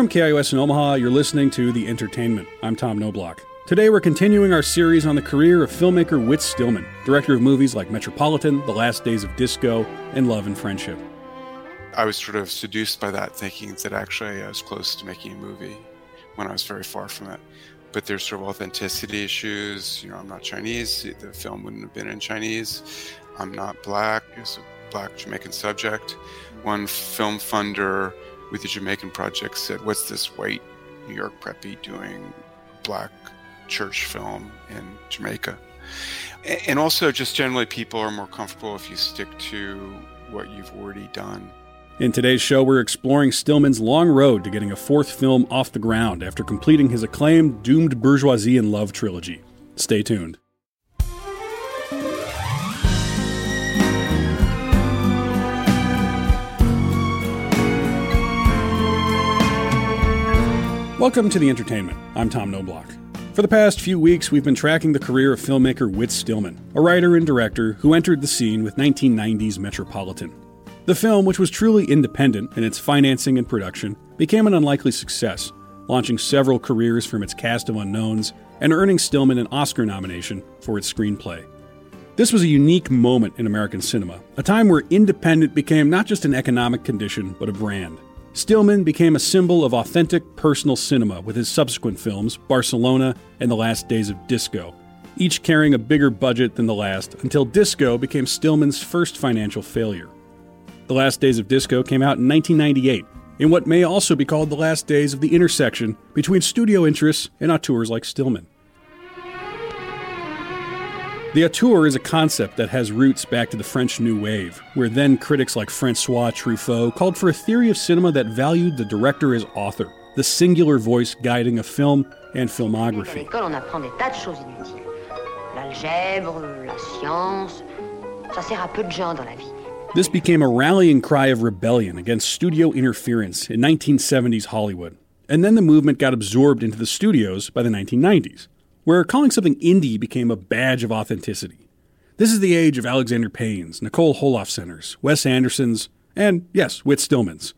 From KIOS in Omaha, you're listening to The Entertainment. I'm Tom Noblock. Today we're continuing our series on the career of filmmaker Whit Stillman, director of movies like Metropolitan, The Last Days of Disco, and Love and Friendship. I was sort of seduced by that, thinking that actually I was close to making a movie when I was very far from it. But there's sort of authenticity issues. You know, I'm not Chinese. The film wouldn't have been in Chinese. I'm not black. It's a black Jamaican subject. One film funder with the Jamaican project said, What's this white New York preppy doing black church film in Jamaica? And also, just generally, people are more comfortable if you stick to what you've already done. In today's show, we're exploring Stillman's long road to getting a fourth film off the ground after completing his acclaimed Doomed Bourgeoisie and Love trilogy. Stay tuned. Welcome to the entertainment. I'm Tom Noblock. For the past few weeks, we've been tracking the career of filmmaker Whit Stillman, a writer and director who entered the scene with 1990's Metropolitan. The film, which was truly independent in its financing and production, became an unlikely success, launching several careers from its cast of unknowns and earning Stillman an Oscar nomination for its screenplay. This was a unique moment in American cinema, a time where independent became not just an economic condition, but a brand. Stillman became a symbol of authentic personal cinema with his subsequent films, Barcelona and The Last Days of Disco, each carrying a bigger budget than the last until Disco became Stillman's first financial failure. The Last Days of Disco came out in 1998, in what may also be called the last days of the intersection between studio interests and auteurs like Stillman. The auteur is a concept that has roots back to the French New Wave, where then critics like Francois Truffaut called for a theory of cinema that valued the director as author, the singular voice guiding a film and filmography. This became a rallying cry of rebellion against studio interference in 1970s Hollywood, and then the movement got absorbed into the studios by the 1990s where calling something indie became a badge of authenticity. This is the age of Alexander Payne's, Nicole Holofceners, Wes Anderson's, and yes, Whit Stillman's.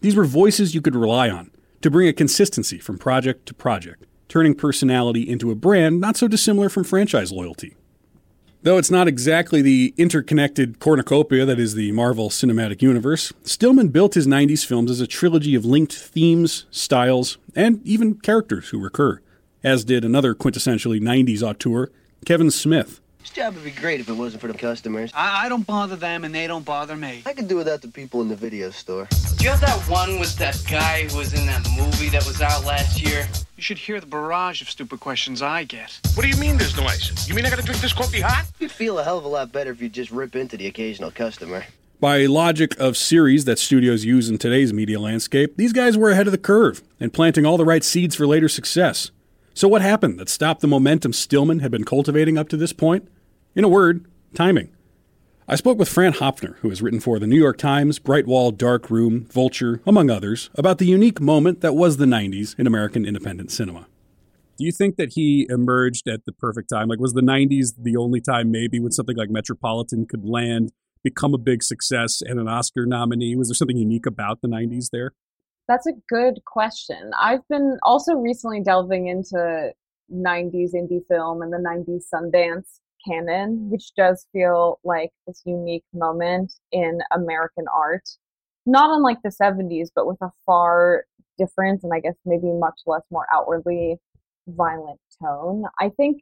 These were voices you could rely on to bring a consistency from project to project, turning personality into a brand not so dissimilar from franchise loyalty. Though it's not exactly the interconnected cornucopia that is the Marvel Cinematic Universe, Stillman built his 90s films as a trilogy of linked themes, styles, and even characters who recur as did another quintessentially 90s auteur, Kevin Smith. This job would be great if it wasn't for the customers. I, I don't bother them and they don't bother me. I could do without the people in the video store. Do you have that one with that guy who was in that movie that was out last year? You should hear the barrage of stupid questions I get. What do you mean there's no ice? You mean I gotta drink this coffee hot? You'd feel a hell of a lot better if you just rip into the occasional customer. By logic of series that studios use in today's media landscape, these guys were ahead of the curve and planting all the right seeds for later success. So, what happened that stopped the momentum Stillman had been cultivating up to this point? In a word, timing. I spoke with Fran Hoepfner, who has written for the New York Times, Bright Wall, Dark Room, Vulture, among others, about the unique moment that was the 90s in American independent cinema. Do you think that he emerged at the perfect time? Like, was the 90s the only time maybe when something like Metropolitan could land, become a big success, and an Oscar nominee? Was there something unique about the 90s there? That's a good question. I've been also recently delving into 90s indie film and the 90s Sundance canon, which does feel like this unique moment in American art. Not unlike the 70s, but with a far different and I guess maybe much less more outwardly violent tone. I think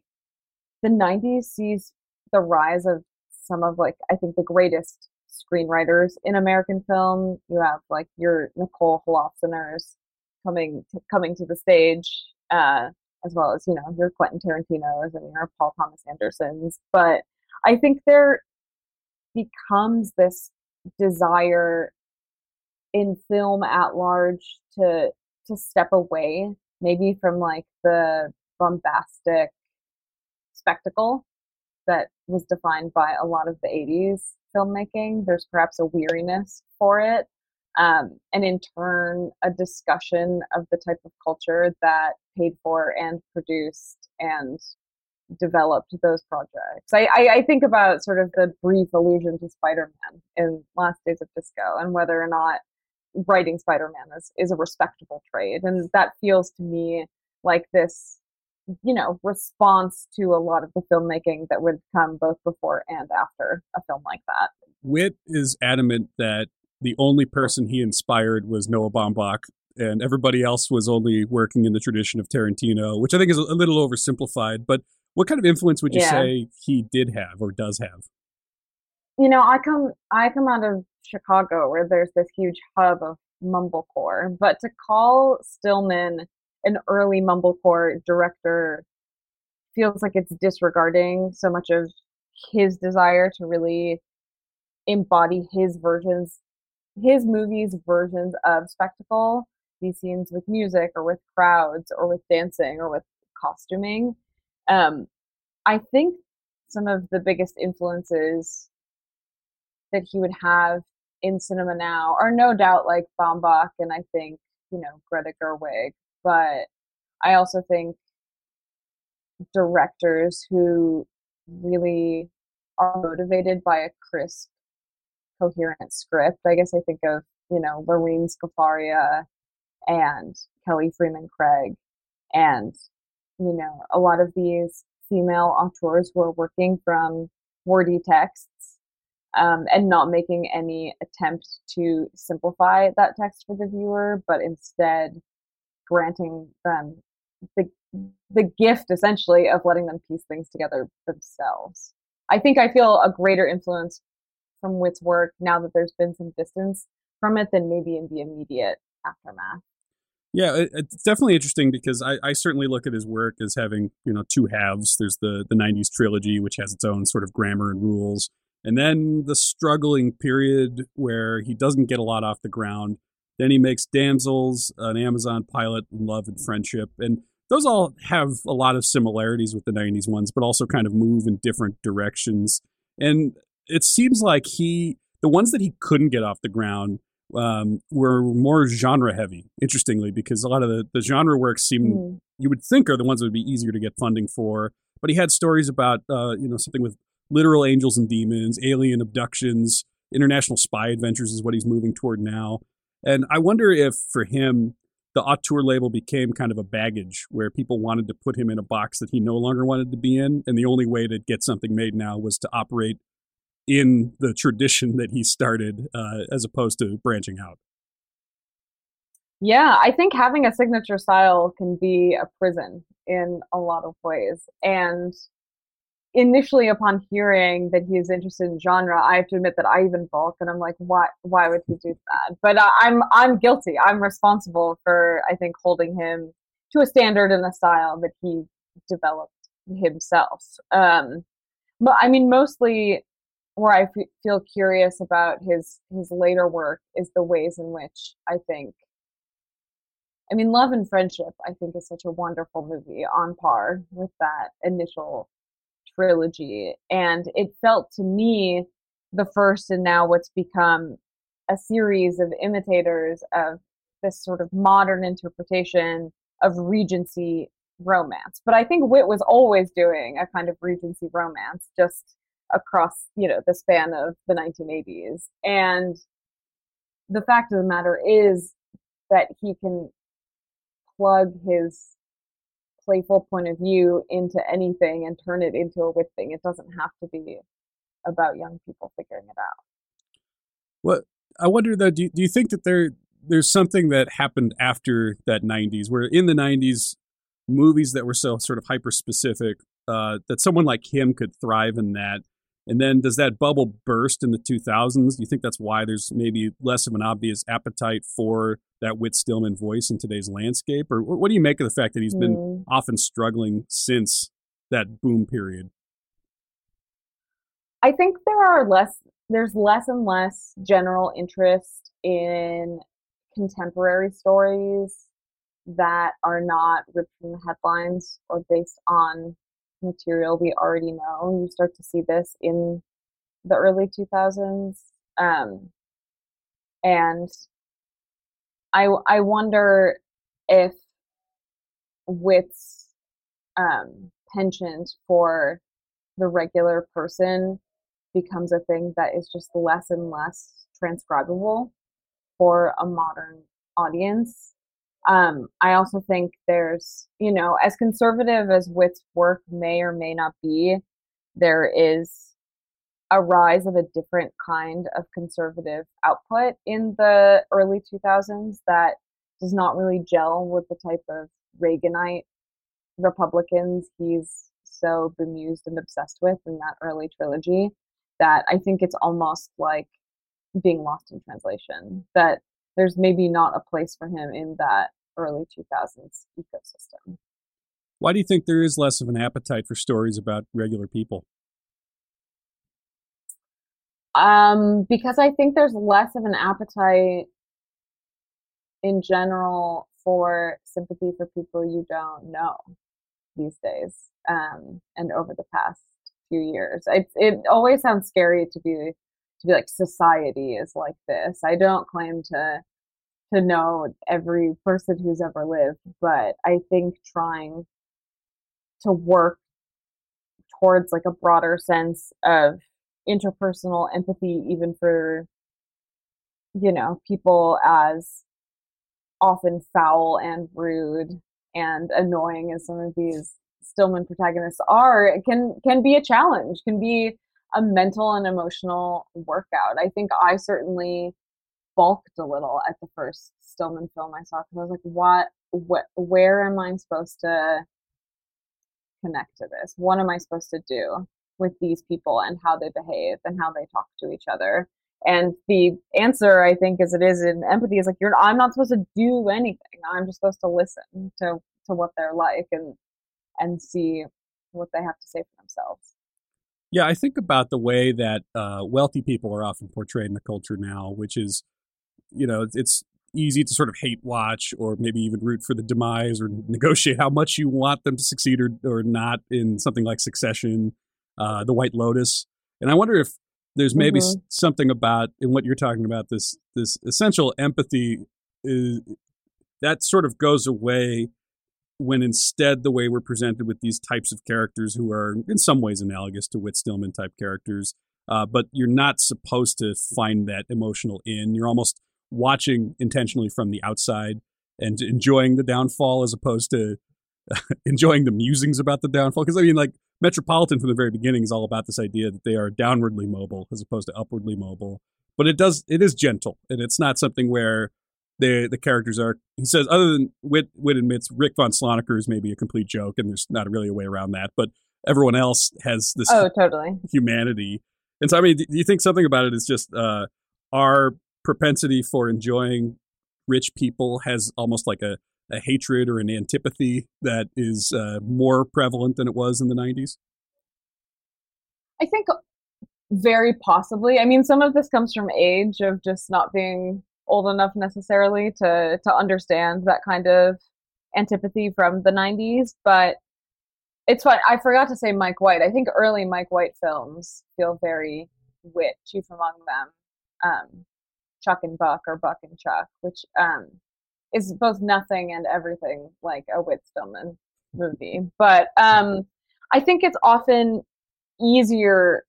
the 90s sees the rise of some of like I think the greatest screenwriters in American film. You have like your Nicole Holofceners coming to, coming to the stage, uh, as well as you know your Quentin Tarantino's and your Paul Thomas Andersons. But I think there becomes this desire in film at large to to step away maybe from like the bombastic spectacle that was defined by a lot of the 80s filmmaking. There's perhaps a weariness for it. Um, and in turn, a discussion of the type of culture that paid for and produced and developed those projects. I, I, I think about sort of the brief allusion to Spider Man in Last Days of Disco and whether or not writing Spider-Man is is a respectable trade, and that feels to me like this, you know, response to a lot of the filmmaking that would come both before and after a film like that. Whit is adamant that the only person he inspired was Noah Baumbach, and everybody else was only working in the tradition of Tarantino, which I think is a little oversimplified. But what kind of influence would you Yeah. say he did have or does have? you know, I come I come out of Chicago where there's this huge hub of mumblecore, but to call Stillman an early mumblecore director feels like it's disregarding so much of his desire to really embody his versions his movies versions of spectacle these scenes with music or with crowds or with dancing or with costuming um, i think some of the biggest influences that he would have in cinema now are no doubt like Baumbach and I think, you know, Greta Gerwig. But I also think directors who really are motivated by a crisp, coherent script. I guess I think of, you know, Lorene Scafaria and Kelly Fremon Craig and, you know, a lot of these female auteurs who are working from wordy texts um, and not making any attempt to simplify that text for the viewer, but instead granting them the the gift essentially of letting them piece things together themselves. I think I feel a greater influence from Whit's work now that there's been some distance from it than maybe in the immediate aftermath. Yeah, it's definitely interesting because I, I certainly look at his work as having you know two halves. There's the the '90s trilogy, which has its own sort of grammar and rules, and then the struggling period where he doesn't get a lot off the ground. Then he makes Damsels, an Amazon pilot, and Love and Friendship, and those all have a lot of similarities with the '90s ones, but also kind of move in different directions. And it seems like he, the ones that he couldn't get off the ground, um, were more genre heavy. Interestingly, because a lot of the, the genre works seem Mm. you would think are the ones that would be easier to get funding for. But he had stories about uh, you know something with literal angels and demons, alien abductions, international spy adventures is what he's moving toward now. And I wonder if for him the auteur label became kind of a baggage where people wanted to put him in a box that he no longer wanted to be in, and the only way to get something made now was to operate in the tradition that he started, uh, as opposed to branching out. Yeah, I think having a signature style can be a prison in a lot of ways. And initially upon hearing that he is interested in genre, I have to admit that I even balk and I'm like, why why would he do that? But uh, I'm I'm guilty. I'm responsible for I think holding him to a standard and a style that he developed himself. Um but I mean mostly where I f- feel curious about his his later work is the ways in which I think I mean, Love and Friendship, I think, is such a wonderful movie on par with that initial trilogy. And it felt to me the first and now what's become a series of imitators of this sort of modern interpretation of Regency romance. But I think Whit was always doing a kind of Regency romance just across, you know, the span of the 1980s. And the fact of the matter is that he can plug his playful point of view into anything and turn it into a wit thing. It doesn't have to be about young people figuring it out. Well, I wonder though, do you, do you think that there there's something that happened after that '90s, where in the '90s, movies that were so sort of hyper specific, uh, that someone like him could thrive in that, and then does that bubble burst in the 2000s? Do you think that's why there's maybe less of an obvious appetite for that Whit Stillman voice in today's landscape, or what, do you make of the fact that he's been Mm. often struggling since that boom period? I think there are less there's less and less general interest in contemporary stories that are not ripped from the headlines or based on material we already know. You start to see this in the early 2000s. Um, and I, I wonder if Whit's um, penchant for the regular person becomes a thing that is just less and less transcribable for a modern audience. Um, I also think there's, you know, as conservative as Whit's work may or may not be, there is a rise of a different kind of conservative output in the early 2000s that does not really gel with the type of Reaganite Republicans he's so bemused and obsessed with in that early trilogy that I think it's almost like being lost in translation. That there's maybe not a place for him in that early 2000s ecosystem. Why do you think there is less of an appetite for stories about regular people? Um, because I think there's less of an appetite in general for sympathy for people you don't know these days um, and over the past few years. It, it always sounds scary to be to be like society is like this. I don't claim to to know every person who's ever lived, but I think trying to work towards like a broader sense of interpersonal empathy even for you know people as often foul and rude and annoying as some of these Stillman protagonists are, can can be a challenge, can be a mental and emotional workout. I think I certainly balked a little at the first Stillman film I saw because I was like, what, what, where am I supposed to connect to this? What am I supposed to do with these people and how they behave and how they talk to each other? And the answer, I think, as it is in empathy, is like you're. I'm not supposed to do anything. I'm just supposed to listen to to what they're like and and see what they have to say for themselves. Yeah, I think about the way that uh, wealthy people are often portrayed in the culture now, which is, you know, it's easy to sort of hate watch or maybe even root for the demise or negotiate how much you want them to succeed or, or not in something like Succession, uh, The White Lotus. And I wonder if there's maybe mm-hmm. something about in what you're talking about this this essential empathy is that sort of goes away when instead the way we're presented with these types of characters who are in some ways analogous to Whit Stillman type characters, uh, but you're not supposed to find that emotional in. You're almost watching intentionally from the outside and enjoying the downfall as opposed to enjoying the musings about the downfall. Because I mean, like Metropolitan from the very beginning is all about this idea that they are downwardly mobile as opposed to upwardly mobile. But it does it is gentle, and it's not something where the the characters are. He says, other than Whit, Whit admits Rick Von Sloneker is maybe a complete joke, and there's not really a way around that. But everyone else has this oh totally humanity. And so, I mean, do you think something about it is just uh, our propensity for enjoying rich people has almost like a a hatred or an antipathy that is uh, more prevalent than it was in the 90s? I think very possibly. I mean, some of this comes from age of just not being old enough necessarily to to understand that kind of antipathy from the 90s, but it's fun. I forgot to say Mike White. I think early Mike White films feel very Whit, chief among them. Um, Chuck and Buck or Buck and Chuck, which um, is both nothing and everything like a Whit Stillman movie. But um, I think it's often easier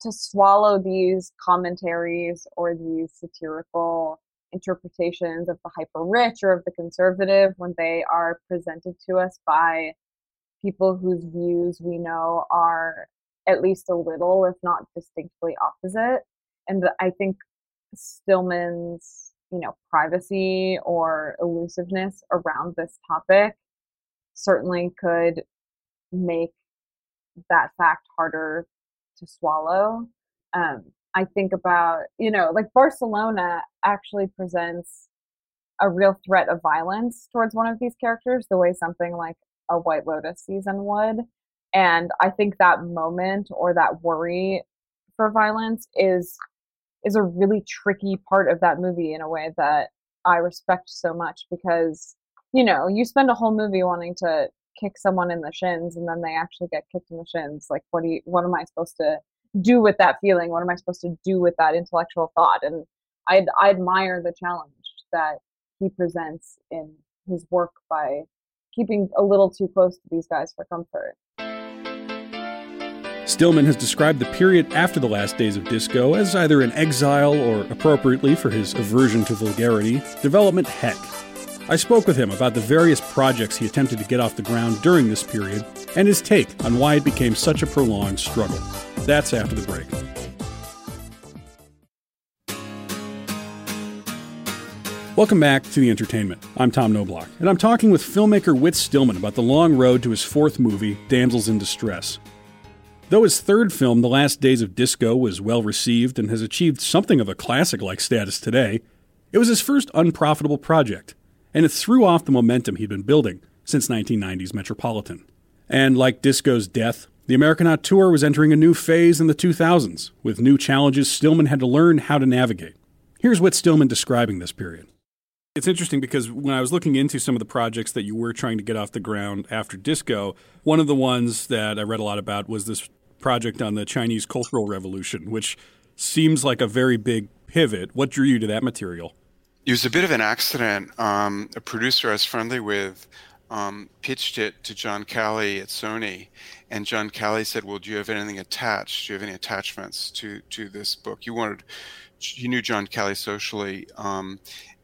to swallow these commentaries or these satirical interpretations of the hyper rich or of the conservative when they are presented to us by people whose views we know are at least a little, if not distinctly opposite. And I think Stillman's you know privacy or elusiveness around this topic certainly could make that fact harder to swallow. Um, i think about you know like barcelona actually presents a real threat of violence towards one of these characters the way something like a white lotus season would and i think that moment or that worry for violence is is a really tricky part of that movie in a way that I respect so much because you know you spend a whole movie wanting to kick someone in the shins and then they actually get kicked in the shins. Like what do you what am I supposed to do with that feeling? What am I supposed to do with that intellectual thought? And I I admire the challenge that he presents in his work by keeping a little too close to these guys for comfort. Stillman has described the period after the last days of disco as either an exile or, appropriately for his aversion to vulgarity, development heck. I spoke with him about the various projects he attempted to get off the ground during this period and his take on why it became such a prolonged struggle. That's after the break. Welcome back to the entertainment. I'm Tom Noblock, and I'm talking with filmmaker Whit Stillman about the long road to his fourth movie, Damsels in Distress. Though his third film, The Last Days of Disco, was well received and has achieved something of a classic like status today, it was his first unprofitable project, and it threw off the momentum he'd been building since 1990's Metropolitan. And like Disco's death, the American auteur was entering a new phase in the 2000s, with new challenges Stillman had to learn how to navigate. Here's what Stillman describing this period. It's interesting because when I was looking into some of the projects that you were trying to get off the ground after disco, one of the ones that I read a lot about was this project on the Chinese Cultural Revolution, which seems like a very big pivot. What drew you to that material? It was a bit of an accident. Um, a producer I was friendly with um, pitched it to John Calley at Sony, and John Calley said, "Well, do you have anything attached? Do you have any attachments to to this book?" You wanted, you knew John Calley socially, um,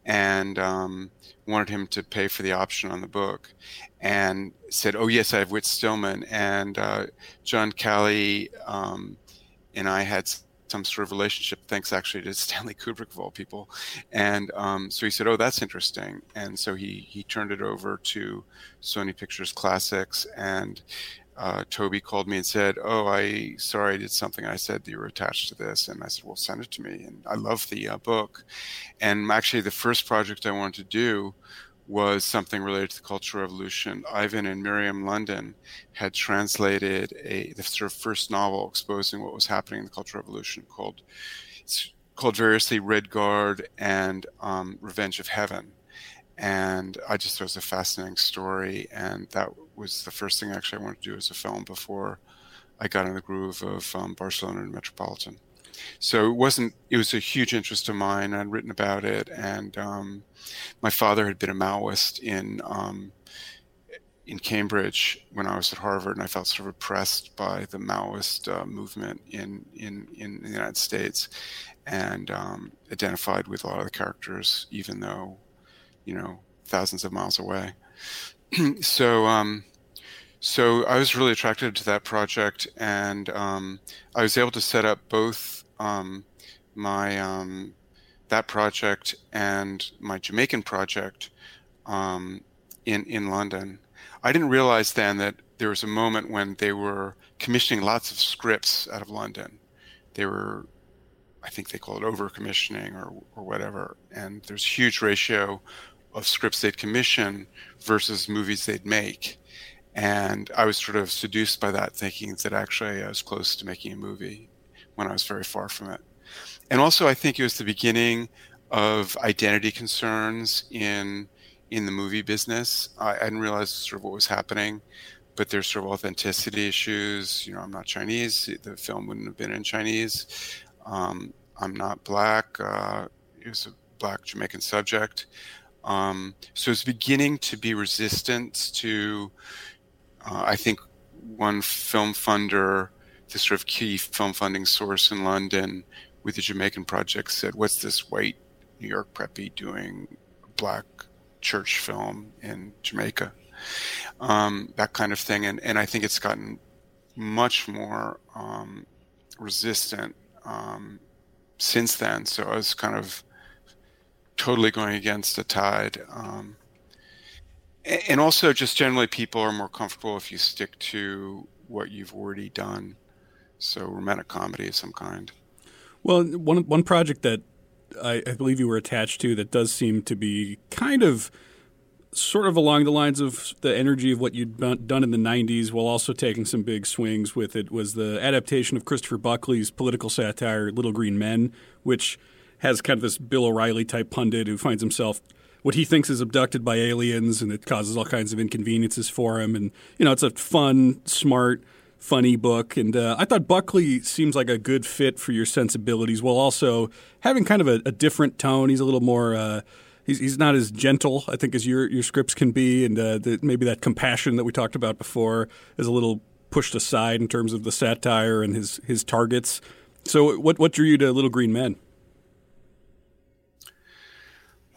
and um, wanted him to pay for the option on the book and said, Oh, yes, I have Whit Stillman. And uh, John Calley um, and I had some sort of relationship, thanks actually to Stanley Kubrick of all people. And um, so he said, Oh, that's interesting. And so he, he turned it over to Sony Pictures Classics and uh, Toby called me and said, "Oh, I sorry I did something. I said that you were attached to this." And I said, "Well, send it to me." And I love the uh, book. And actually, the first project I wanted to do was something related to the Cultural Revolution. Ivan and Miriam London had translated a the sort of first novel exposing what was happening in the Cultural Revolution called it's called variously Red Guard and um, Revenge of Heaven. And I just thought it was a fascinating story, and that was the first thing actually I wanted to do as a film before I got in the groove of um, Barcelona and Metropolitan. So it wasn't. It was a huge interest of mine. I'd written about it, and um, my father had been a Maoist in um, in Cambridge when I was at Harvard, and I felt sort of oppressed by the Maoist uh, movement in, in in the United States, and um, identified with a lot of the characters, even though, you know, thousands of miles away. so um, so I was really attracted to that project, and um, I was able to set up both um, my um, that project and my Jamaican project um, in in London. I didn't realize then that there was a moment when they were commissioning lots of scripts out of London. They were, I think they call it over commissioning or or whatever, and there's a huge ratio of scripts they'd commission versus movies they'd make. And I was sort of seduced by that, thinking that actually I was close to making a movie when I was very far from it. And also, I think it was the beginning of identity concerns in in the movie business. I, I didn't realize sort of what was happening, but there's sort of authenticity issues. You know, I'm not Chinese. The film wouldn't have been in Chinese. Um, I'm not black. Uh, it was a black Jamaican subject. Um, so it's beginning to be resistant to, uh, I think, one film funder, the sort of key film funding source in London with the Jamaican project said, What's this white New York preppy doing black church film in Jamaica? Um, that kind of thing. And, and I think it's gotten much more um, resistant um, since then. So I was kind of totally going against the tide. Um, and also, just generally, people are more comfortable if you stick to what you've already done. So, romantic comedy of some kind. Well, one one project that I, I believe you were attached to that does seem to be kind of sort of along the lines of the energy of what you'd done in the 90s while also taking some big swings with it was the adaptation of Christopher Buckley's political satire Little Green Men, which has kind of this Bill O'Reilly type pundit who finds himself what he thinks is abducted by aliens, and it causes all kinds of inconveniences for him. And you know, it's a fun, smart, funny book. And uh, I thought Buckley seems like a good fit for your sensibilities, while also having kind of a, a different tone. He's a little more. Uh, he's, not as gentle, I think, as your your scripts can be, and uh, the, maybe that compassion that we talked about before is a little pushed aside in terms of the satire and his his targets. So, what what drew you to Little Green Men?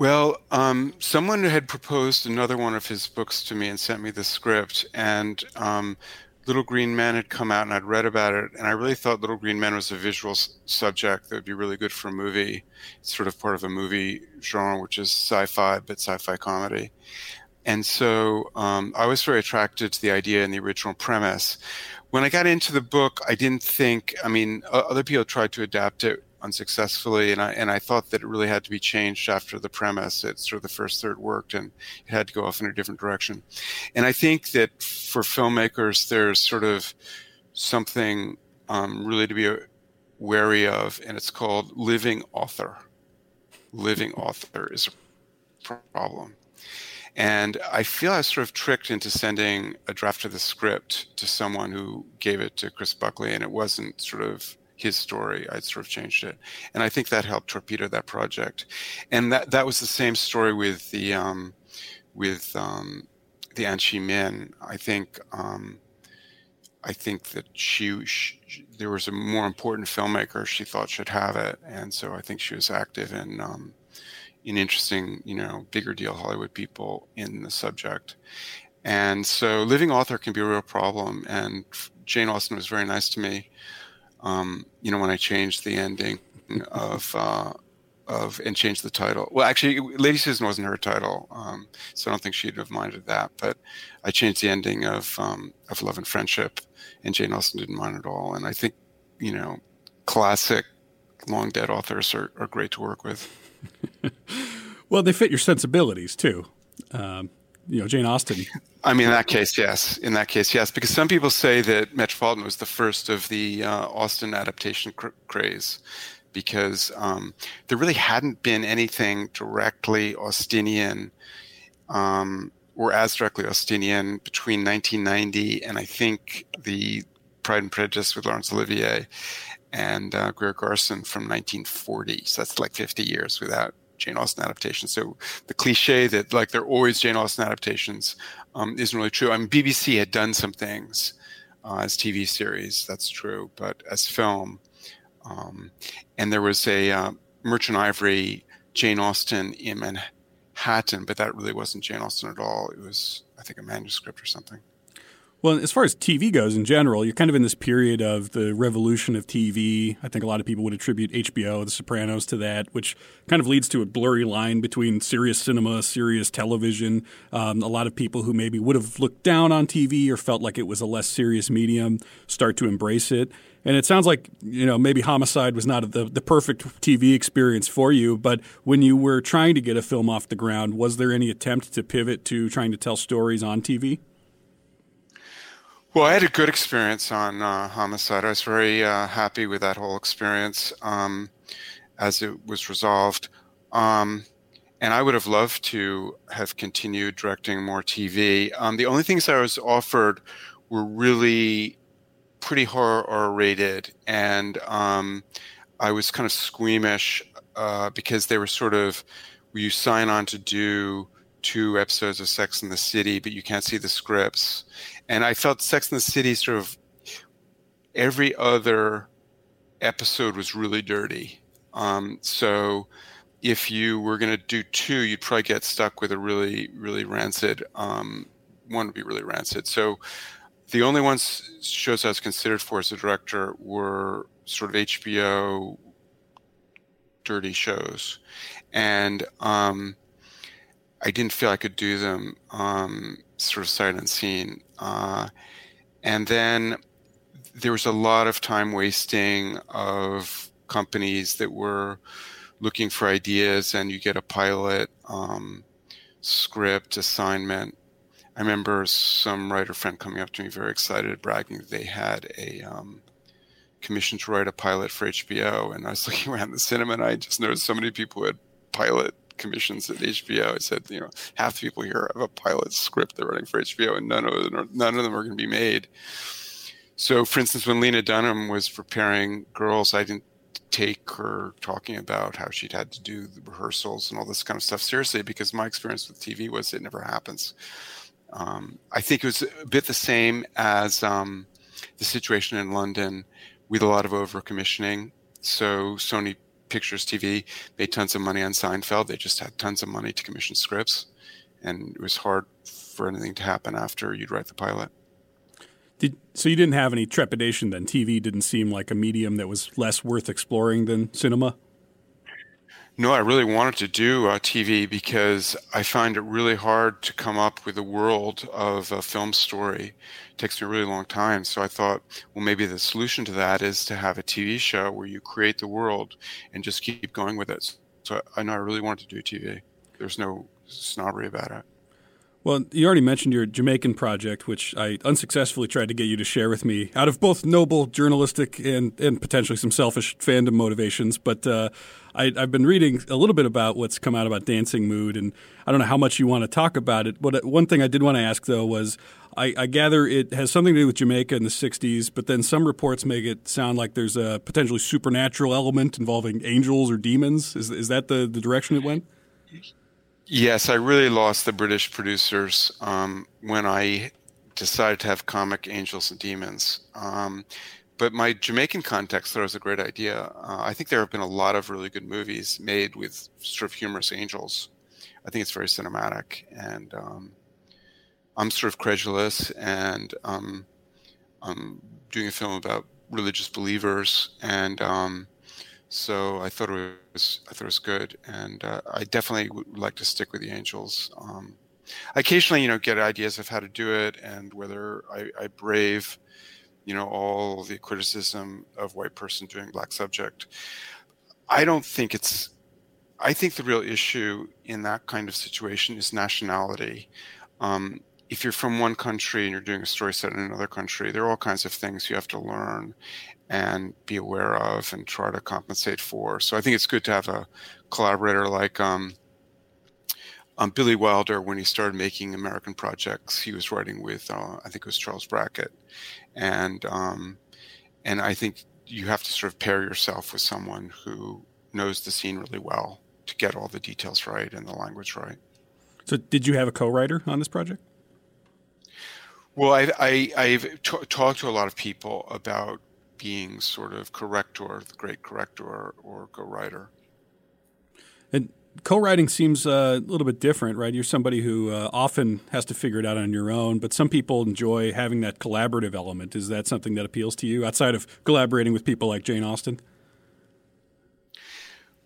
Well, um, someone had proposed another one of his books to me and sent me the script, and um, Little Green Men had come out, and I'd read about it, and I really thought Little Green Men was a visual s- subject that would be really good for a movie. It's sort of part of a movie genre, which is sci-fi, but sci-fi comedy. And so um, I was very attracted to the idea and the original premise. When I got into the book, I didn't think. I mean, other people tried to adapt it unsuccessfully, and I and I thought that it really had to be changed after the premise. It sort of the first third worked, and it had to go off in a different direction. And I think that for filmmakers, there's sort of something um, really to be wary of, and it's called living author. Living author is a problem. And I feel I was sort of tricked into sending a draft of the script to someone who gave it to Chris Buckley, and it wasn't sort of his story. I'd sort of changed it, and I think that helped torpedo that project. And that that was the same story with the um, with um, the Anchee Min. I think um, I think that she, she, there was a more important filmmaker she thought should have it, and so I think she was active in um, in interesting, you know, bigger deal Hollywood people in the subject. And so living author can be a real problem. And Jane Austen was very nice to me. Um, you know, when I changed the ending of, uh, of and changed the title. Well, actually, Lady Susan wasn't her title, um, so I don't think she'd have minded that. But I changed the ending of um, of Love and Friendship, and Jane Austen didn't mind at all. And I think, you know, classic long dead authors are, are great to work with. well, they fit your sensibilities too. Um, you know, Jane Austen. I mean, in that case, yes. In that case, yes. Because some people say that Metropolitan was the first of the uh, Austen adaptation cr- craze, because um, there really hadn't been anything directly Austenian um, or as directly Austenian between 1990 and I think the Pride and Prejudice with Laurence Olivier and uh, Greer Garson from 1940. So that's like 50 years without Jane Austen adaptations. So the cliche that like there are always Jane Austen adaptations um, isn't really true. I mean, BBC had done some things uh, as TV series, that's true, but as film, um, and there was a uh, Merchant Ivory Jane Austen in Manhattan, but that really wasn't Jane Austen at all. It was, I think, a manuscript or something. Well, as far as TV goes in general, you're kind of in this period of the revolution of TV. I think a lot of people would attribute HBO, The Sopranos to that, which kind of leads to a blurry line between serious cinema, serious television. Um, a lot of people who maybe would have looked down on TV or felt like it was a less serious medium start to embrace it. And it sounds like you know maybe Homicide was not the the perfect TV experience for you, but when you were trying to get a film off the ground, was there any attempt to pivot to trying to tell stories on TV? Well, I had a good experience on uh, Homicide. I was very uh, happy with that whole experience um, as it was resolved. Um, and I would have loved to have continued directing more TV. Um, the only things I was offered were really pretty horror R rated, and um, I was kind of squeamish uh, because they were sort of you sign on to do two episodes of Sex in the City, but you can't see the scripts. And I felt Sex in the City sort of every other episode was really dirty. Um, so if you were going to do two, you'd probably get stuck with a really, really rancid. Um, one would be really rancid. So the only ones shows I was considered for as a director were sort of HBO dirty shows, and um, I didn't feel I could do them um, sort of sight unseen. Uh, and then there was a lot of time wasting of companies that were looking for ideas, and you get a pilot um, script assignment. I remember some writer friend coming up to me very excited, bragging that they had a um, commission to write a pilot for HBO. And I was looking around the cinema, and I just noticed so many people had pilot commissions at HBO. I said, you know, half the people here have a pilot script they're running for HBO, and none of them are, none of them are going to be made. So, for instance, when Lena Dunham was preparing Girls, I didn't take her talking about how she'd had to do the rehearsals and all this kind of stuff seriously because my experience with TV was it never happens. Um, I think it was a bit the same as um, the situation in London with a lot of overcommissioning. So Sony Pictures TV made tons of money on Seinfeld. They just had tons of money to commission scripts, and it was hard for anything to happen after you'd write the pilot. Did, so you didn't have any trepidation then? TV didn't seem like a medium that was less worth exploring than cinema. No, I really wanted to do uh, TV because I find it really hard to come up with a world of a film story. It takes me a really long time. So I thought, well, maybe the solution to that is to have a TV show where you create the world and just keep going with it. So I know I really wanted to do TV. There's no snobbery about it. Well, you already mentioned your Jamaican project, which I unsuccessfully tried to get you to share with me out of both noble journalistic and, and potentially some selfish fandom motivations. But uh, I, have been reading a little bit about what's come out about Dancing Mood, and I don't know how much you want to talk about it. But one thing I did want to ask, though, was I, I gather it has something to do with Jamaica in the 60s, but then some reports make it sound like there's a potentially supernatural element involving angels or demons. Is, is that the, the direction it went? Yes, I really lost the British producers um, when I decided to have comic angels and demons. Um, but my Jamaican context it was a great idea. Uh, I think there have been a lot of really good movies made with sort of humorous angels. I think it's very cinematic, and um, I'm sort of credulous, and um, I'm doing a film about religious believers, and um, so I thought it was I thought it was good, and uh, I definitely would like to stick with the Angels. Um, I occasionally, you know, get ideas of how to do it and whether I, I brave, you know, all the criticism of white person doing black subject. I don't think it's. I think the real issue in that kind of situation is nationality. Um, if you're from one country and you're doing a story set in another country, there are all kinds of things you have to learn and be aware of and try to compensate for. So I think it's good to have a collaborator like um, um, Billy Wilder when he started making American projects. He was writing with uh, I think it was Charles Brackett, and um, and I think you have to sort of pair yourself with someone who knows the scene really well to get all the details right and the language right. So, did you have a co-writer on this project? Well, I, I, have t- talked to a lot of people about being sort of corrector, the great corrector, or co-writer. And co-writing seems uh, a little bit different, right? You're somebody who uh, often has to figure it out on your own, but some people enjoy having that collaborative element. Is that something that appeals to you outside of collaborating with people like Jane Austen?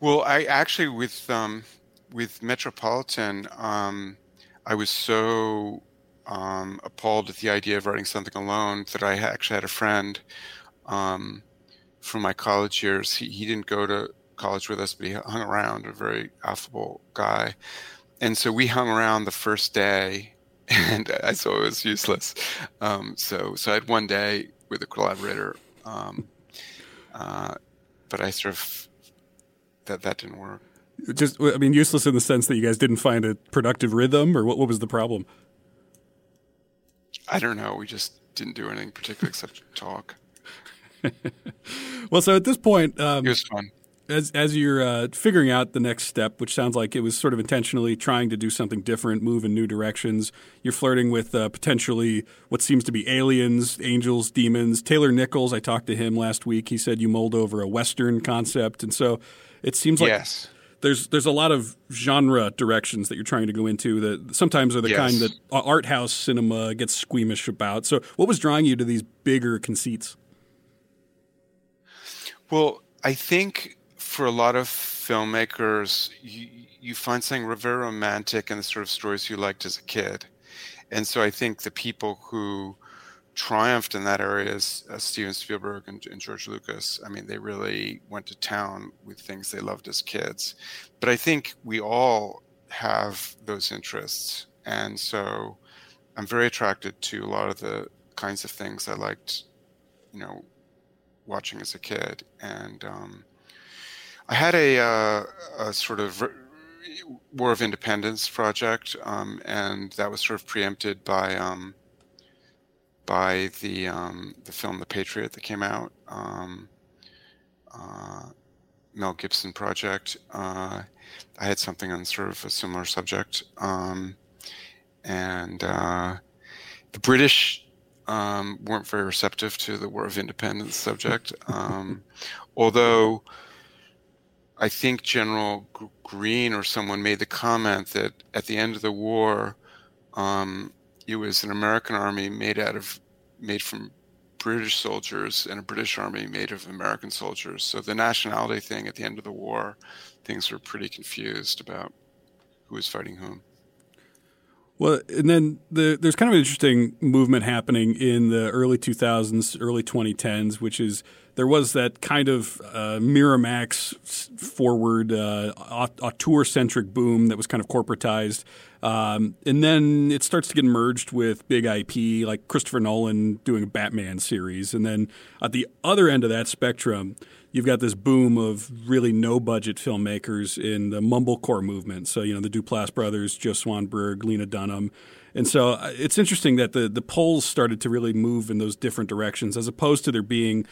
Well, I actually with um, with Metropolitan, um, I was so um, appalled at the idea of writing something alone that I actually had a friend um, from my college years. He, he didn't go to college with us, but he hung around, a very affable guy. And so we hung around the first day, and I saw it was useless. Um, so, so I had one day with a collaborator, um, uh, but I sort of that that didn't work. Just, I mean, useless in the sense that you guys didn't find a productive rhythm, or what? What was the problem? I don't know. We just didn't do anything particular except talk. Well, so at this point, um, it was fun. As as you're uh, figuring out the next step, which sounds like it was sort of intentionally trying to do something different, move in new directions. You're flirting with uh, potentially what seems to be aliens, angels, demons. Taylor Nichols, I talked to him last week. He said you mulled over a Western concept, and so it seems like yes there's there's a lot of genre directions that you're trying to go into that sometimes are the yes. kind that art house cinema gets squeamish about. So, what was drawing you to these bigger conceits? Well, I think for a lot of filmmakers, you, you find something very romantic in the sort of stories you liked as a kid, and so I think the people who triumphed in that area is uh, Steven Spielberg and, and, George Lucas. I mean, they really went to town with things they loved as kids. But I think we all have those interests. And so I'm very attracted to a lot of the kinds of things I liked, you know, watching as a kid. And um, I had a, uh, a sort of War of Independence project, um, and that was sort of preempted by. Um, by the um, the film The Patriot that came out, um, uh, Mel Gibson project. Uh, I had something on sort of a similar subject, um, and uh, the British um, weren't very receptive to the War of Independence subject. Um, although I think General Greene or someone made the comment that at the end of the war, um, it was an American army made out of made from British soldiers and a British army made of American soldiers. So the nationality thing at the end of the war, things were pretty confused about who was fighting whom. Well, and then the, there's kind of an interesting movement happening in the early 2000s, early 2010s, which is there was that kind of uh, Miramax forward uh, auteur centric boom that was kind of corporatized. Um, and then it starts to get merged with big IP, like Christopher Nolan doing a Batman series. And then at the other end of that spectrum, you've got this boom of really no budget filmmakers in the mumblecore movement. So, you know, the Duplass brothers, Joe Swanberg, Lena Dunham. And so uh, it's interesting that the, the poles started to really move in those different directions as opposed to there being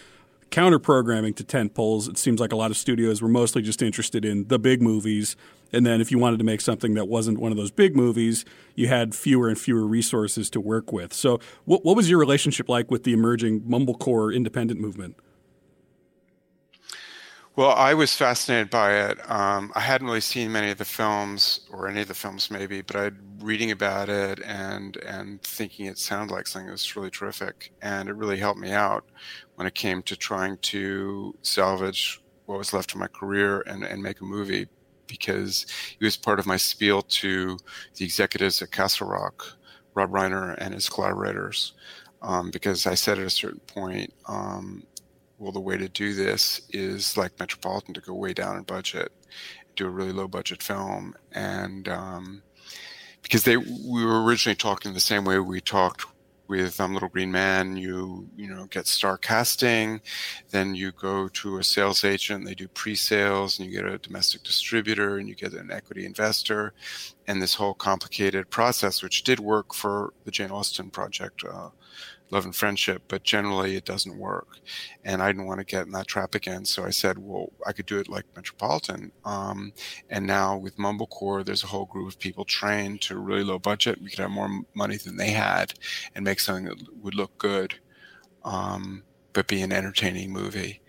counter programming to tent poles. It seems like a lot of studios were mostly just interested in the big movies. And then if you wanted to make something that wasn't one of those big movies, you had fewer and fewer resources to work with. So, what, what was your relationship like with the emerging mumblecore independent movement? Well, I was fascinated by it. Um, I hadn't really seen many of the films, or any of the films maybe, but I'd reading about it and and thinking it sounded like something that was really terrific, and it really helped me out when it came to trying to salvage what was left of my career and, and make a movie, because it was part of my spiel to the executives at Castle Rock, Rob Reiner and his collaborators, um, because I said at a certain point. Um, well, the way to do this is like Metropolitan to go way down in budget, do a really low budget film, and um, because they we were originally talking the same way we talked with um, Little Green Man, you you know get star casting, then you go to a sales agent, they do pre-sales, and you get a domestic distributor, and you get an equity investor, and this whole complicated process, which did work for the Jane Austen project. Uh, love and friendship, but generally it doesn't work. And I didn't want to get in that trap again. So I said, well, I could do it like Metropolitan. Um, and now with Mumblecore, there's a whole group of people trained to really low budget. We could have more money than they had and make something that would look good, um, but be an entertaining movie.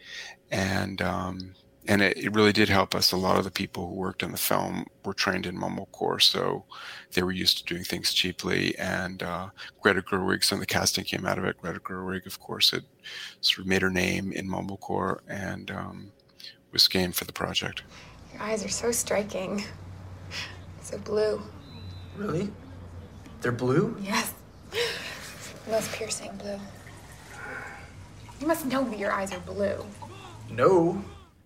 And, um, and it, it, really did help us. A lot of the people who worked on the film were trained in mumblecore, so they were used to doing things cheaply. And uh, Greta Gerwig, some of the casting came out of it. Greta Gerwig, of course, had sort of made her name in mumblecore and um, was game for the project. Your eyes are so striking, so blue. Really? They're blue? Yes, most piercing blue. You must know that your eyes are blue. No.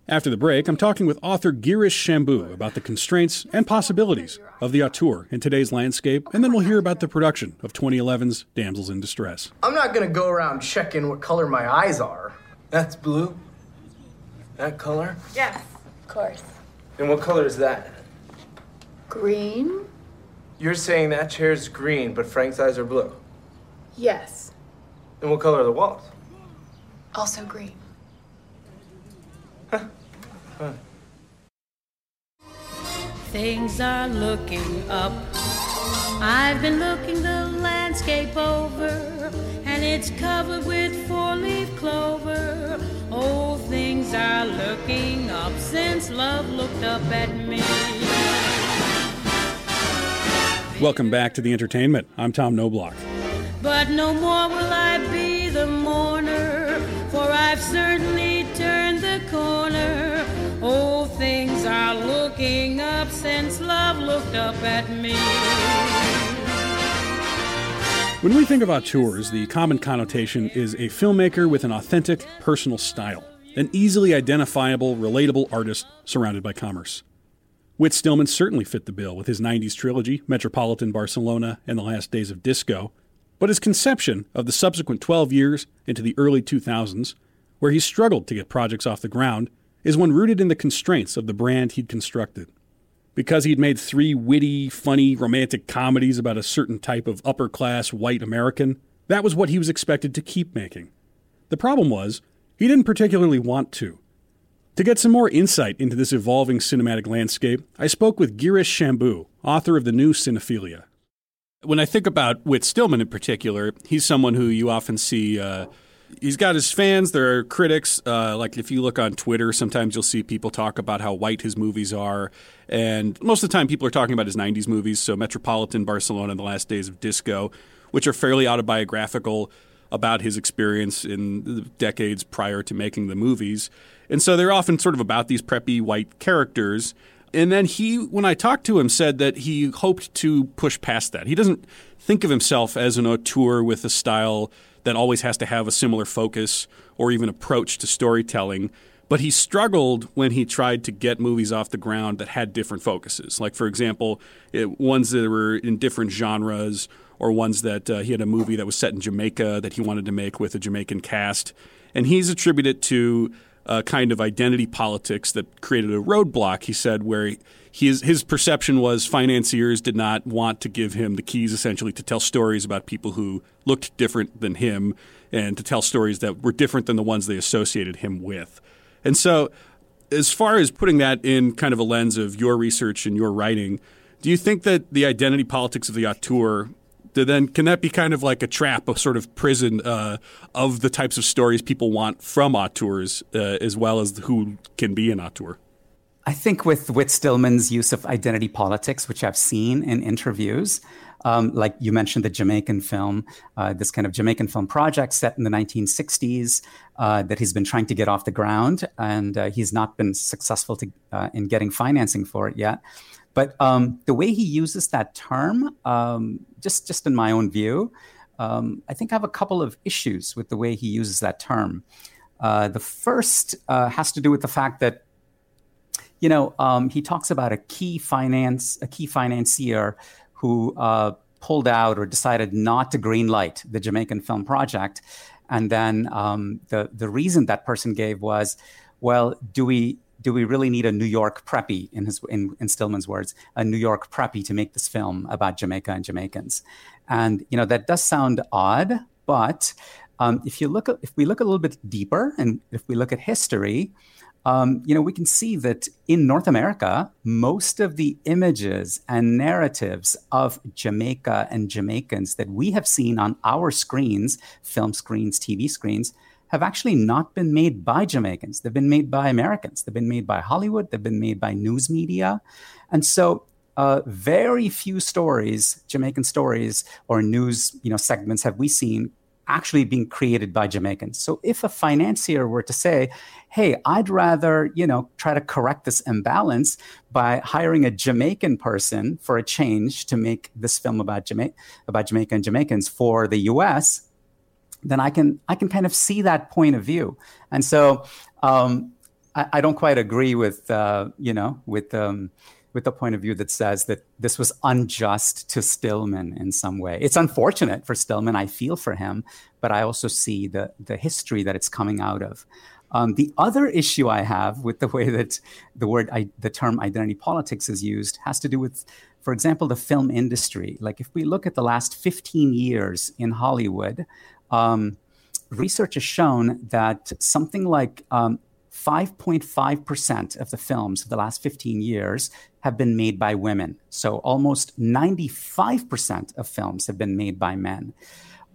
After the break, I'm talking with author Girish Shambu about the constraints and possibilities of the auteur in today's landscape, and then we'll hear about the production of 2011's Damsels in Distress. I'm not gonna go around checking what color my eyes are. That's blue? That color? Yes, of course. And what color is that? Green? You're saying that chair's green, but Frank's eyes are blue? Yes. And what color are the walls? Also green. Things are looking up. I've been looking the landscape over, and it's covered with four leaf clover. Oh, things are looking up since love looked up at me. Welcome back to the entertainment. I'm Tom Knobloch. But no more will I be the mourner, for I've certainly looking up since love looked up at me. When we think of auteurs, the common connotation is a filmmaker with an authentic, personal style, an easily identifiable, relatable artist surrounded by commerce. Whit Stillman certainly fit the bill with his 90s trilogy, Metropolitan Barcelona and The Last Days of Disco, but his conception of the subsequent 12 years into the early 2000s, where he struggled to get projects off the ground, is one rooted in the constraints of the brand he'd constructed. Because he'd made three witty, funny, romantic comedies about a certain type of upper class white American, that was what he was expected to keep making. The problem was, he didn't particularly want to. To get some more insight into this evolving cinematic landscape, I spoke with Girish Shambu, author of the new Cinephilia. When I think about Whit Stillman in particular, he's someone who you often see. Uh, he's got his fans. There are critics. Uh, like if you look on Twitter, sometimes you'll see people talk about how white his movies are, and most of the time people are talking about his '90s movies. So Metropolitan, Barcelona, and The Last Days of Disco, which are fairly autobiographical about his experience in the decades prior to making the movies. And so they're often sort of about these preppy white characters. And then he, when I talked to him, said that he hoped to push past that. He doesn't think of himself as an auteur with a style that always has to have a similar focus or even approach to storytelling. But he struggled when he tried to get movies off the ground that had different focuses. Like, for example, it, ones that were in different genres or ones that uh, he had a movie that was set in Jamaica that he wanted to make with a Jamaican cast. And he's attributed to a kind of identity politics that created a roadblock, he said, where his, his perception was financiers did not want to give him the keys essentially to tell stories about people who looked different than him and to tell stories that were different than the ones they associated him with. And so, as far as putting that in kind of a lens of your research and your writing, do you think that the identity politics of the auteur then can that be kind of like a trap, a sort of prison uh, of the types of stories people want from auteurs, uh, as well as who can be an auteur? I think with Whit Stillman's use of identity politics, which I've seen in interviews, um, like you mentioned the Jamaican film, uh, this kind of Jamaican film project set in the 1960s uh, that he's been trying to get off the ground, and uh, he's not been successful to, uh, in getting financing for it yet. But um, the way he uses that term, um, just just in my own view, um, I think I have a couple of issues with the way he uses that term. Uh, the first uh, has to do with the fact that you know um, he talks about a key finance a key financier who uh, pulled out or decided not to greenlight the Jamaican film project, and then um, the the reason that person gave was, well, do we do we really need a New York preppy, in his in, in Stillman's words, a New York preppy to make this film about Jamaica and Jamaicans? And you know that does sound odd, but um, if you look, if we look a little bit deeper, and if we look at history, um, you know, we can see that in North America, most of the images and narratives of Jamaica and Jamaicans that we have seen on our screens, film screens, TV screens, have actually not been made by Jamaicans. They've been made by Americans. They've been made by Hollywood. They've been made by news media. And so uh, very few stories, Jamaican stories or news you know, segments have we seen actually being created by Jamaicans. So if a financier were to say, hey, I'd rather, you know, try to correct this imbalance by hiring a Jamaican person for a change to make this film about Jamaica about Jamaica and Jamaicans for the US, then I can I can kind of see that point of view. And so um, I, I, don't quite agree with uh, you know with um, with the point of view that says that this was unjust to Stillman in some way. It's unfortunate for Stillman. I feel for him, but I also see the the history that it's coming out of. Um, the other issue I have with the way that the word, I, the term identity politics is used has to do with, for example, the film industry. Like if we look at the last 15 years in Hollywood, um, research has shown that something like um, 5.5% of the films of the last 15 years have been made by women. So almost 95% of films have been made by men,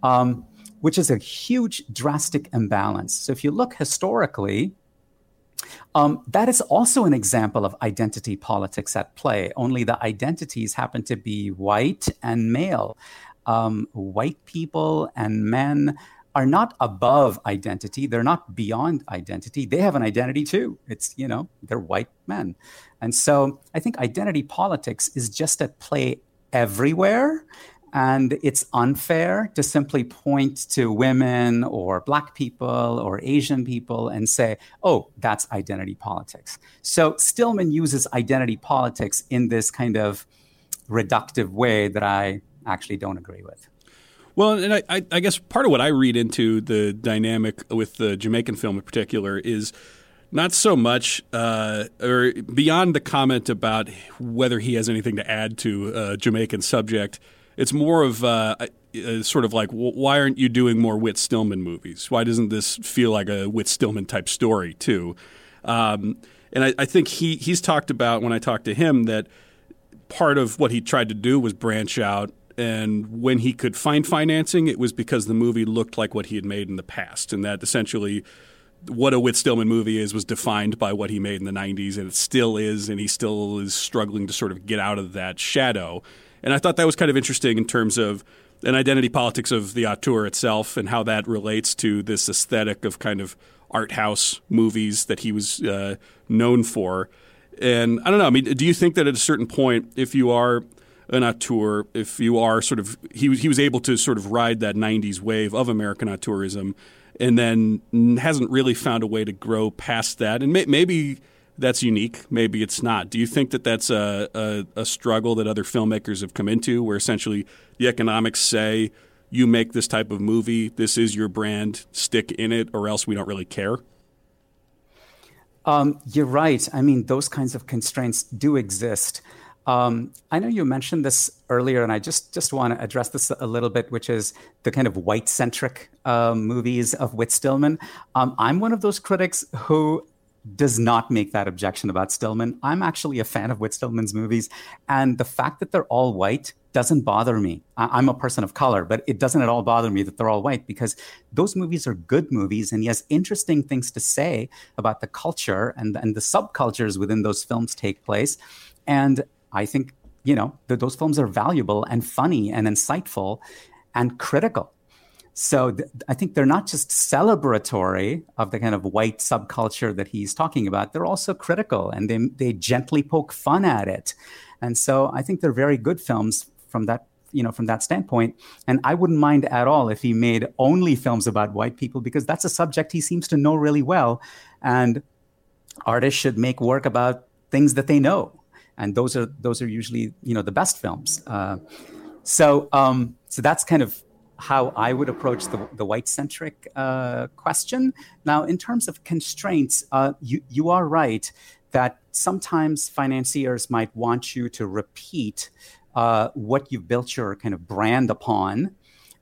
um, which is a huge, drastic imbalance. So if you look historically, um, that is also an example of identity politics at play, only the identities happen to be white and male um, white people and men are not above identity. They're not beyond identity. They have an identity too. It's, you know, they're white men. And so I think identity politics is just at play everywhere. And it's unfair to simply point to women or Black people or Asian people and say, oh, that's identity politics. So Stillman uses identity politics in this kind of reductive way that I actually don't agree with. Well, and I, I, guess part of what I read into the dynamic with the Jamaican film in particular is not so much, uh, or beyond the comment about whether he has anything to add to a Jamaican subject. It's more of uh, sort of like, why aren't you doing more Whit Stillman movies? Why doesn't this feel like a Whit Stillman type story too? Um, and I, I think he he's talked about when I talked to him that part of what he tried to do was branch out And when he could find financing, it was because the movie looked like what he had made in the past, and that essentially what a Whit Stillman movie is was defined by what he made in the 90s, and it still is, and he still is struggling to sort of get out of that shadow. And I thought that was kind of interesting in terms of an identity politics of the auteur itself and how that relates to this aesthetic of kind of art house movies that he was uh, known for. And I don't know. I mean, do you think that at a certain point, if you are an auteur, if you are sort of he he was able to sort of ride that '90s wave of American auteurism, and then hasn't really found a way to grow past that, and may, maybe that's unique, maybe it's not. Do you think that that's a, a, a struggle that other filmmakers have come into, where essentially the economics say you make this type of movie, this is your brand, stick in it, or else we don't really care? Um, you're right. I mean, those kinds of constraints do exist. Um, I know you mentioned this earlier, and I just just want to address this a little bit, which is the kind of white centric uh, movies of Whit Stillman. Um, I'm one of those critics who does not make that objection about Stillman. I'm actually a fan of Whit Stillman's movies, and the fact that they're all white doesn't bother me. I- am a person of color, but it doesn't at all bother me that they're all white because those movies are good movies, and he has interesting things to say about the culture and and the subcultures within those films take place, and I think, you know, those films are valuable and funny and insightful and critical. So th- I think they're not just celebratory of the kind of white subculture that he's talking about. They're also critical and they, they gently poke fun at it. And so I think they're very good films from that you know from that standpoint and i wouldn't mind at all if he made only films about white people because that's a subject he seems to know really well and artists should make work about things that they know and those are those are usually you know the best films. Uh, so um, so that's kind of how I would approach the, the white centric uh, question. Now, in terms of constraints, uh, you you are right that sometimes financiers might want you to repeat uh, what you've built your kind of brand upon.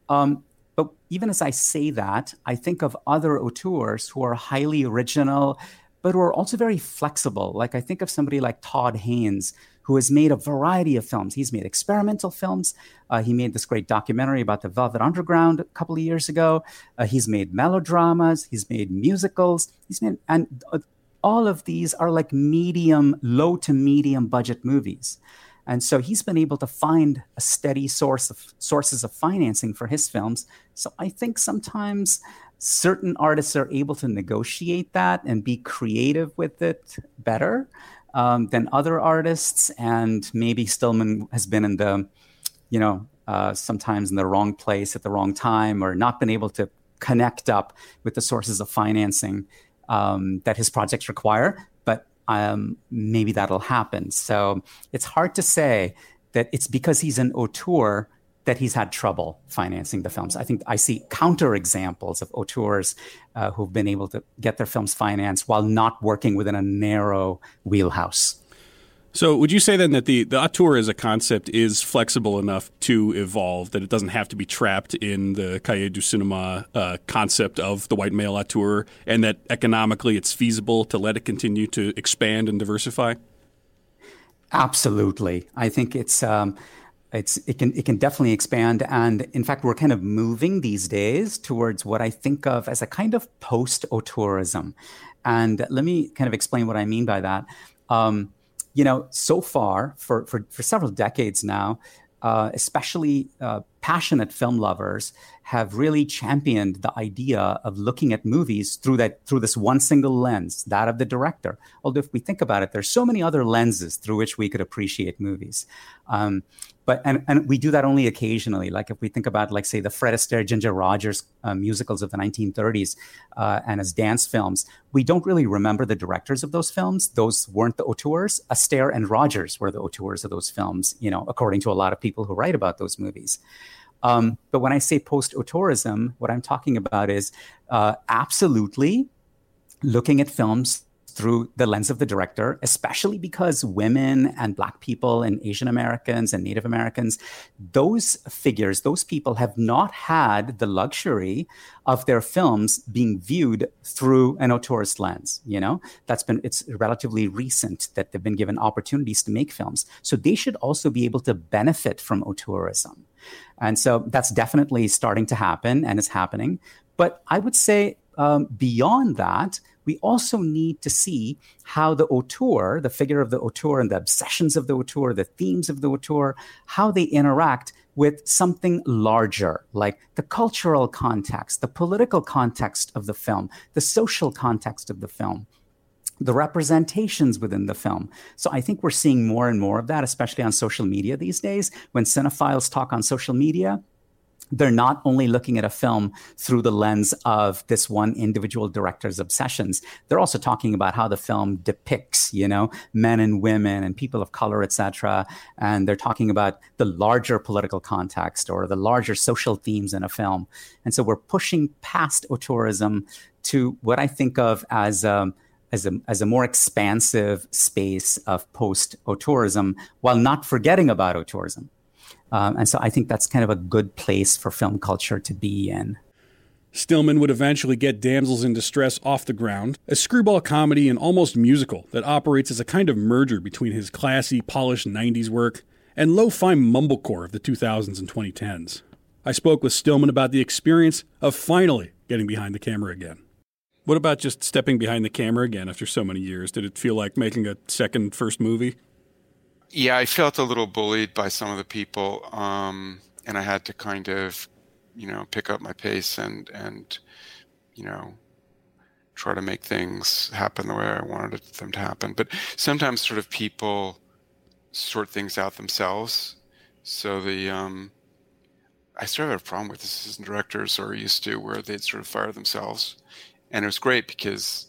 Um, but even as I say that, I think of other auteurs who are highly original, but we're also very flexible. Like I think of somebody like Todd Haynes, who has made a variety of films. He's made experimental films. Uh, he made this great documentary about the Velvet Underground a couple of years ago. Uh, he's made melodramas. He's made musicals. He's made, and uh, all of these are like medium, low to medium budget movies. And so he's been able to find a steady source of sources of financing for his films. So I think sometimes certain artists are able to negotiate that and be creative with it better um, than other artists. And maybe Stillman has been in the, you know, uh, sometimes in the wrong place at the wrong time or not been able to connect up with the sources of financing um, that his projects require. But um, maybe that'll happen. So it's hard to say that it's because he's an auteur that he's had trouble financing the films. I think I see counter examples of auteurs uh, who've been able to get their films financed while not working within a narrow wheelhouse. So, would you say then that the, the auteur as a concept is flexible enough to evolve, that it doesn't have to be trapped in the Cahiers du cinéma uh, concept of the white male auteur, and that economically it's feasible to let it continue to expand and diversify? Absolutely. I think it's. Um, it's it can it can definitely expand. And in fact we're kind of moving these days towards what i think of as a kind of post auteurism and let me kind of explain what i mean by that. Um, you know so far for, for for several decades now uh, especially uh, passionate film lovers have really championed the idea of looking at movies through that through this one single lens that of the director. Although if we think about it there's so many other lenses through which we could appreciate movies. Um, but and, and we do that only occasionally. Like if we think about like say the fred astaire ginger rogers uh, musicals of the 1930s uh, and as dance films we don't really remember the directors of those films. Those weren't the auteurs. Astaire and rogers were the auteurs of those films you know according to a lot of people who write about those movies. Um, but when i say post-auteurism what i'm talking about is uh, absolutely looking at films through the lens of the director, especially because women and Black people and Asian Americans and Native Americans, those figures, those people have not had the luxury of their films being viewed through an auteurist lens. You know, that's been, it's relatively recent that they've been given opportunities to make films. So they should also be able to benefit from auteurism. And so that's definitely starting to happen and is happening. But I would say um, beyond that, we also need to see how the auteur, the figure of the auteur and the obsessions of the auteur, the themes of the auteur, how they interact with something larger, like the cultural context, the political context of the film, the social context of the film the representations within the film. So I think we're seeing more and more of that, especially on social media these days. When cinephiles talk on social media, they're not only looking at a film through the lens of this one individual director's obsessions they're also talking about how the film depicts you know men and women and people of color etc and they're talking about the larger political context or the larger social themes in a film. And so we're pushing past auteurism to what i think of as um, as a, as a more expansive space of post auteurism while not forgetting about auteurism um, and so I think that's kind of a good place for film culture to be in. Stillman would eventually get Damsels in Distress off the ground, a screwball comedy and almost musical that operates as a kind of merger between his classy, polished 90s work and lo fi mumblecore of the 2000s and 2010s. I spoke with Stillman about the experience of finally getting behind the camera again. What about just stepping behind the camera again after so many years? Did it feel like making a second first movie? Yeah, I felt a little bullied by some of the people, um, and I had to kind of, you know, pick up my pace and and, you know, try to make things happen the way I wanted them to happen. But sometimes, sort of, people sort things out themselves. So the um, I sort of have a problem with assistant directors, or used to, where they'd sort of fire themselves, and it was great because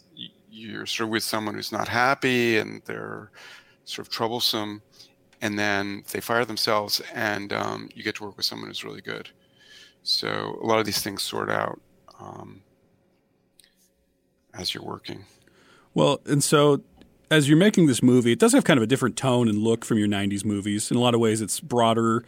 you're sort of with someone who's not happy and they're sort of troublesome and then they fire themselves, and um, you get to work with someone who's really good. So a lot of these things sort out um, as you're working. Well, and so as you're making this movie, it does have kind of a different tone and look from your '90s movies. In a lot of ways, it's broader,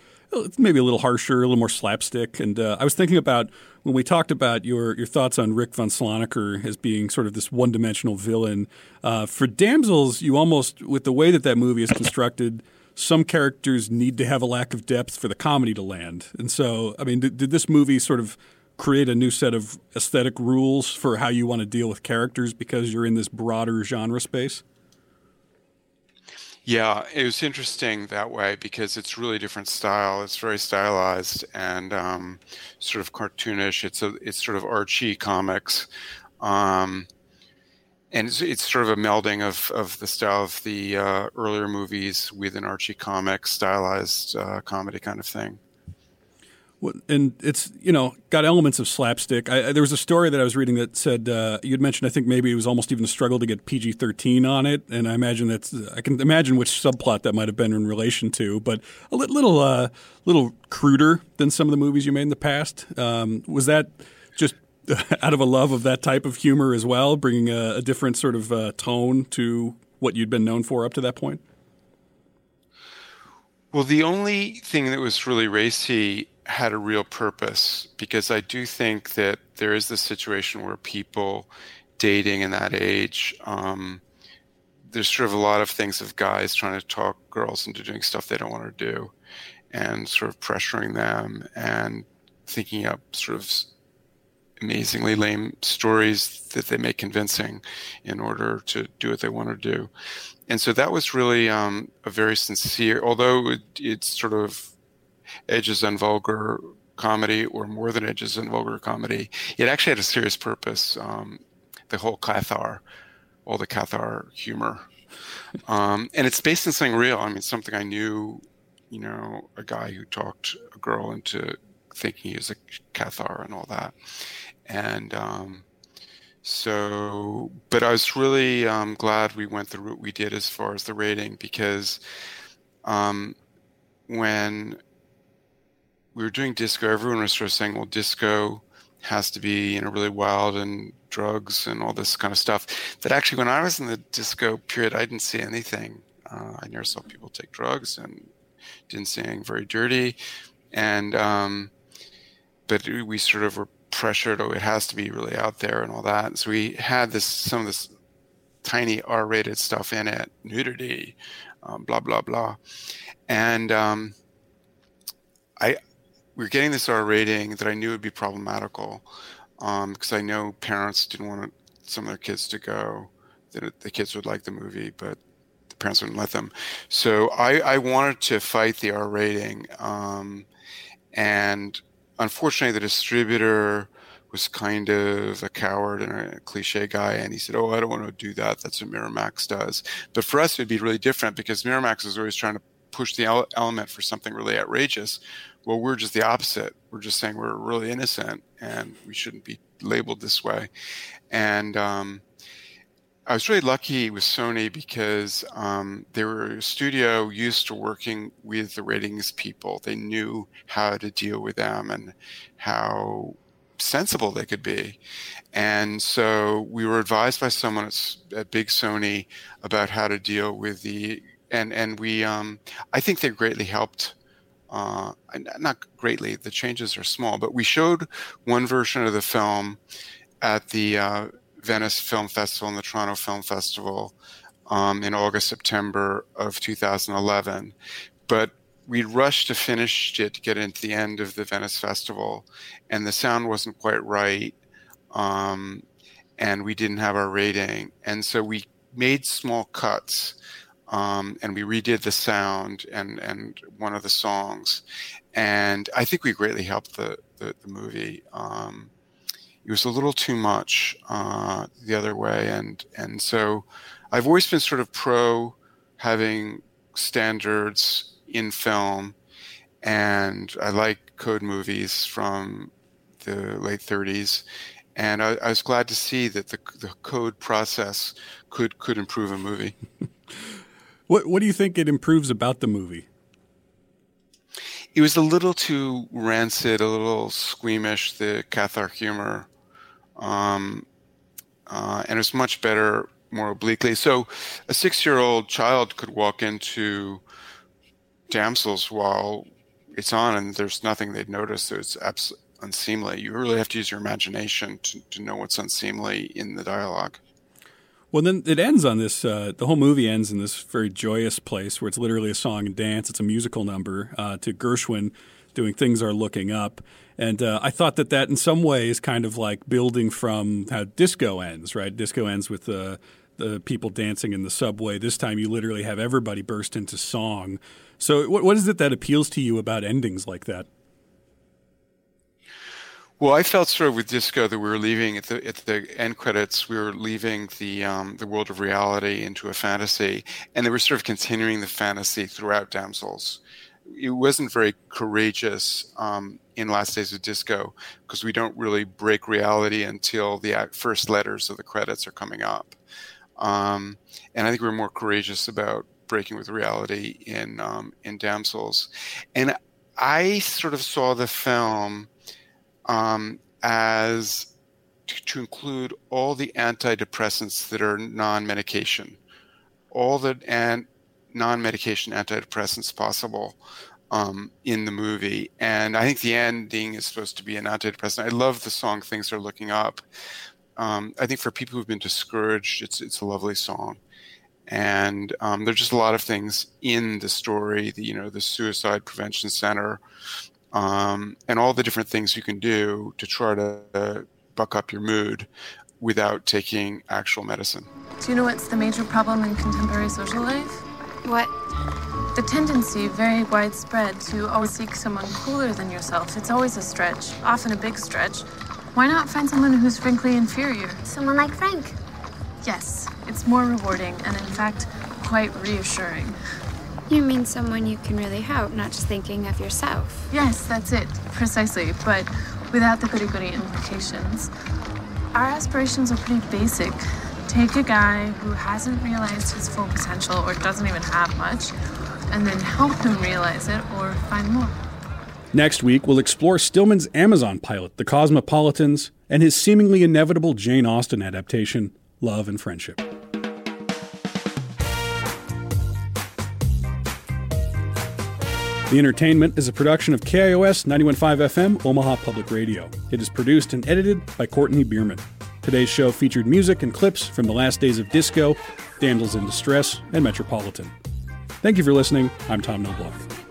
maybe a little harsher, a little more slapstick. And uh, I was thinking about when we talked about your your thoughts on Rick von Sloneker as being sort of this one-dimensional villain. Uh, for Damsels, you almost with the way that that movie is constructed some characters need to have a lack of depth for the comedy to land. And so, I mean, did, did this movie sort of create a new set of aesthetic rules for how you want to deal with characters because you're in this broader genre space? Yeah, it was interesting that way because it's really different style. It's very stylized and um, sort of cartoonish. It's a it's sort of Archie comics. Um, and it's, it's, sort of a melding of, of the style of the uh, earlier movies with an Archie comic stylized uh, comedy kind of thing. Well, and it's you know got elements of slapstick. I, there was a story that I was reading that said uh, you'd mentioned I think maybe it was almost even a struggle to get PG thirteen on it, and I imagine that's I can imagine which subplot that might have been in relation to, but a little uh, little cruder than some of the movies you made in the past. Um, was that just out of a love of that type of humor as well, bringing a, a different sort of uh, tone to what you'd been known for up to that point? Well, the only thing that was really racy had a real purpose because I do think that there is this situation where people dating in that age, um, there's sort of a lot of things of guys trying to talk girls into doing stuff they don't want to do and sort of pressuring them and thinking up sort of amazingly lame stories that they make convincing in order to do what they want to do. And so that was really um, a very sincere, although it, it's sort of edges on vulgar comedy or more than edges on vulgar comedy, it actually had a serious purpose. Um, the whole Cathar, all the Cathar humor. Um, and it's based on something real. I mean, something I knew, you know, a guy who talked a girl into thinking he was a Cathar and all that and um, so but i was really um, glad we went the route we did as far as the rating because um, when we were doing disco everyone was sort of saying well disco has to be you know really wild and drugs and all this kind of stuff but actually when i was in the disco period i didn't see anything. Uh, i never saw people take drugs and didn't see anything very dirty. And um, but we sort of were pressured oh it has to be really out there and all that so we had this some of this tiny r-rated stuff in it nudity um, blah blah blah and um, i we are getting this R rating that I knew would be problematical because um, I know parents didn't want some of their kids to go. That the kids would like the movie, but the parents wouldn't let them. So I, I wanted to fight the R rating, um, and unfortunately, the distributor was kind of a coward and a cliche guy, and he said, "Oh, I don't want to do that. That's what Miramax does." But for us, it'd be really different because Miramax is always trying to push the element for something really outrageous. Well, we're just the opposite. We're just saying we're really innocent and we shouldn't be labeled this way. And um, I was really lucky with Sony because um, they were a studio used to working with the ratings people. They knew how to deal with them and how sensible they could be. And so we were advised by someone at, at Big Sony about how to deal with the and and we um, I think they greatly helped. Uh, not greatly. The changes are small, but we showed one version of the film at the uh, Venice Film Festival and the Toronto Film Festival um, in August September of 2011. But we rushed to finish it to get into the end of the Venice Festival, and the sound wasn't quite right, um, and we didn't have our rating, and so we made small cuts um, and we redid the sound and and one of the songs, and I think we greatly helped the the, the movie. Um, it was a little too much uh, the other way, and and so I've always been sort of pro having standards in film, and I like code movies from the late 30s, and I, I was glad to see that the the code process could could improve a movie. What What do you think it improves about the movie? It was a little too rancid, a little squeamish. The Cathar humor, um, uh, and it's much better more obliquely. So, a six-year-old child could walk into Damsels while it's on, and there's nothing they'd notice. So it's abs- unseemly. You really have to use your imagination to, to know what's unseemly in the dialogue. Well, then it ends on this. Uh, the whole movie ends in this very joyous place where it's literally a song and dance. It's a musical number uh, to Gershwin doing "Things Are Looking Up," and uh, I thought that that in some ways kind of like building from how disco ends. Right, disco ends with the the people dancing in the subway. This time, you literally have everybody burst into song. So, what, what is it that appeals to you about endings like that? Well, I felt sort of with disco that we were leaving at the at the end credits. We were leaving the um, the world of reality into a fantasy, and they were sort of continuing the fantasy throughout Damsels. It wasn't very courageous um, in Last Days of Disco because we don't really break reality until the first letters of the credits are coming up, um, and I think we we're more courageous about breaking with reality in um, in Damsels, and I sort of saw the film um, as to, to include all the antidepressants that are non-medication, all the non-medication antidepressants possible um, in the movie. And I think the ending is supposed to be an antidepressant. I love the song "Things Are Looking Up." Um, I think for people who've been discouraged, it's it's a lovely song. And um, there's just a lot of things in the story. The, you know, the suicide prevention center, um, and all the different things you can do to try to uh, buck up your mood without taking actual medicine. Do you know what's the major problem in contemporary social life? What? The tendency, very widespread, to always seek someone cooler than yourself. It's always a stretch, often a big stretch. Why not find someone who's frankly inferior? Someone like Frank. Yes, it's more rewarding and, in fact, quite reassuring. You mean someone you can really help, not just thinking of yourself. Yes, that's it, precisely, but without the goody goody implications. Our aspirations are pretty basic. Take a guy who hasn't realized his full potential or doesn't even have much, and then help him realize it or find more. Next week, we'll explore Stillman's Amazon pilot, The Cosmopolitans, and his seemingly inevitable Jane Austen adaptation, Love and Friendship. The Entertainment is a production of KIOS 915 FM, Omaha Public Radio. It is produced and edited by Courtney Bierman. Today's show featured music and clips from The Last Days of Disco, Damsels in Distress, and Metropolitan. Thank you for listening. I'm Tom Knobloch.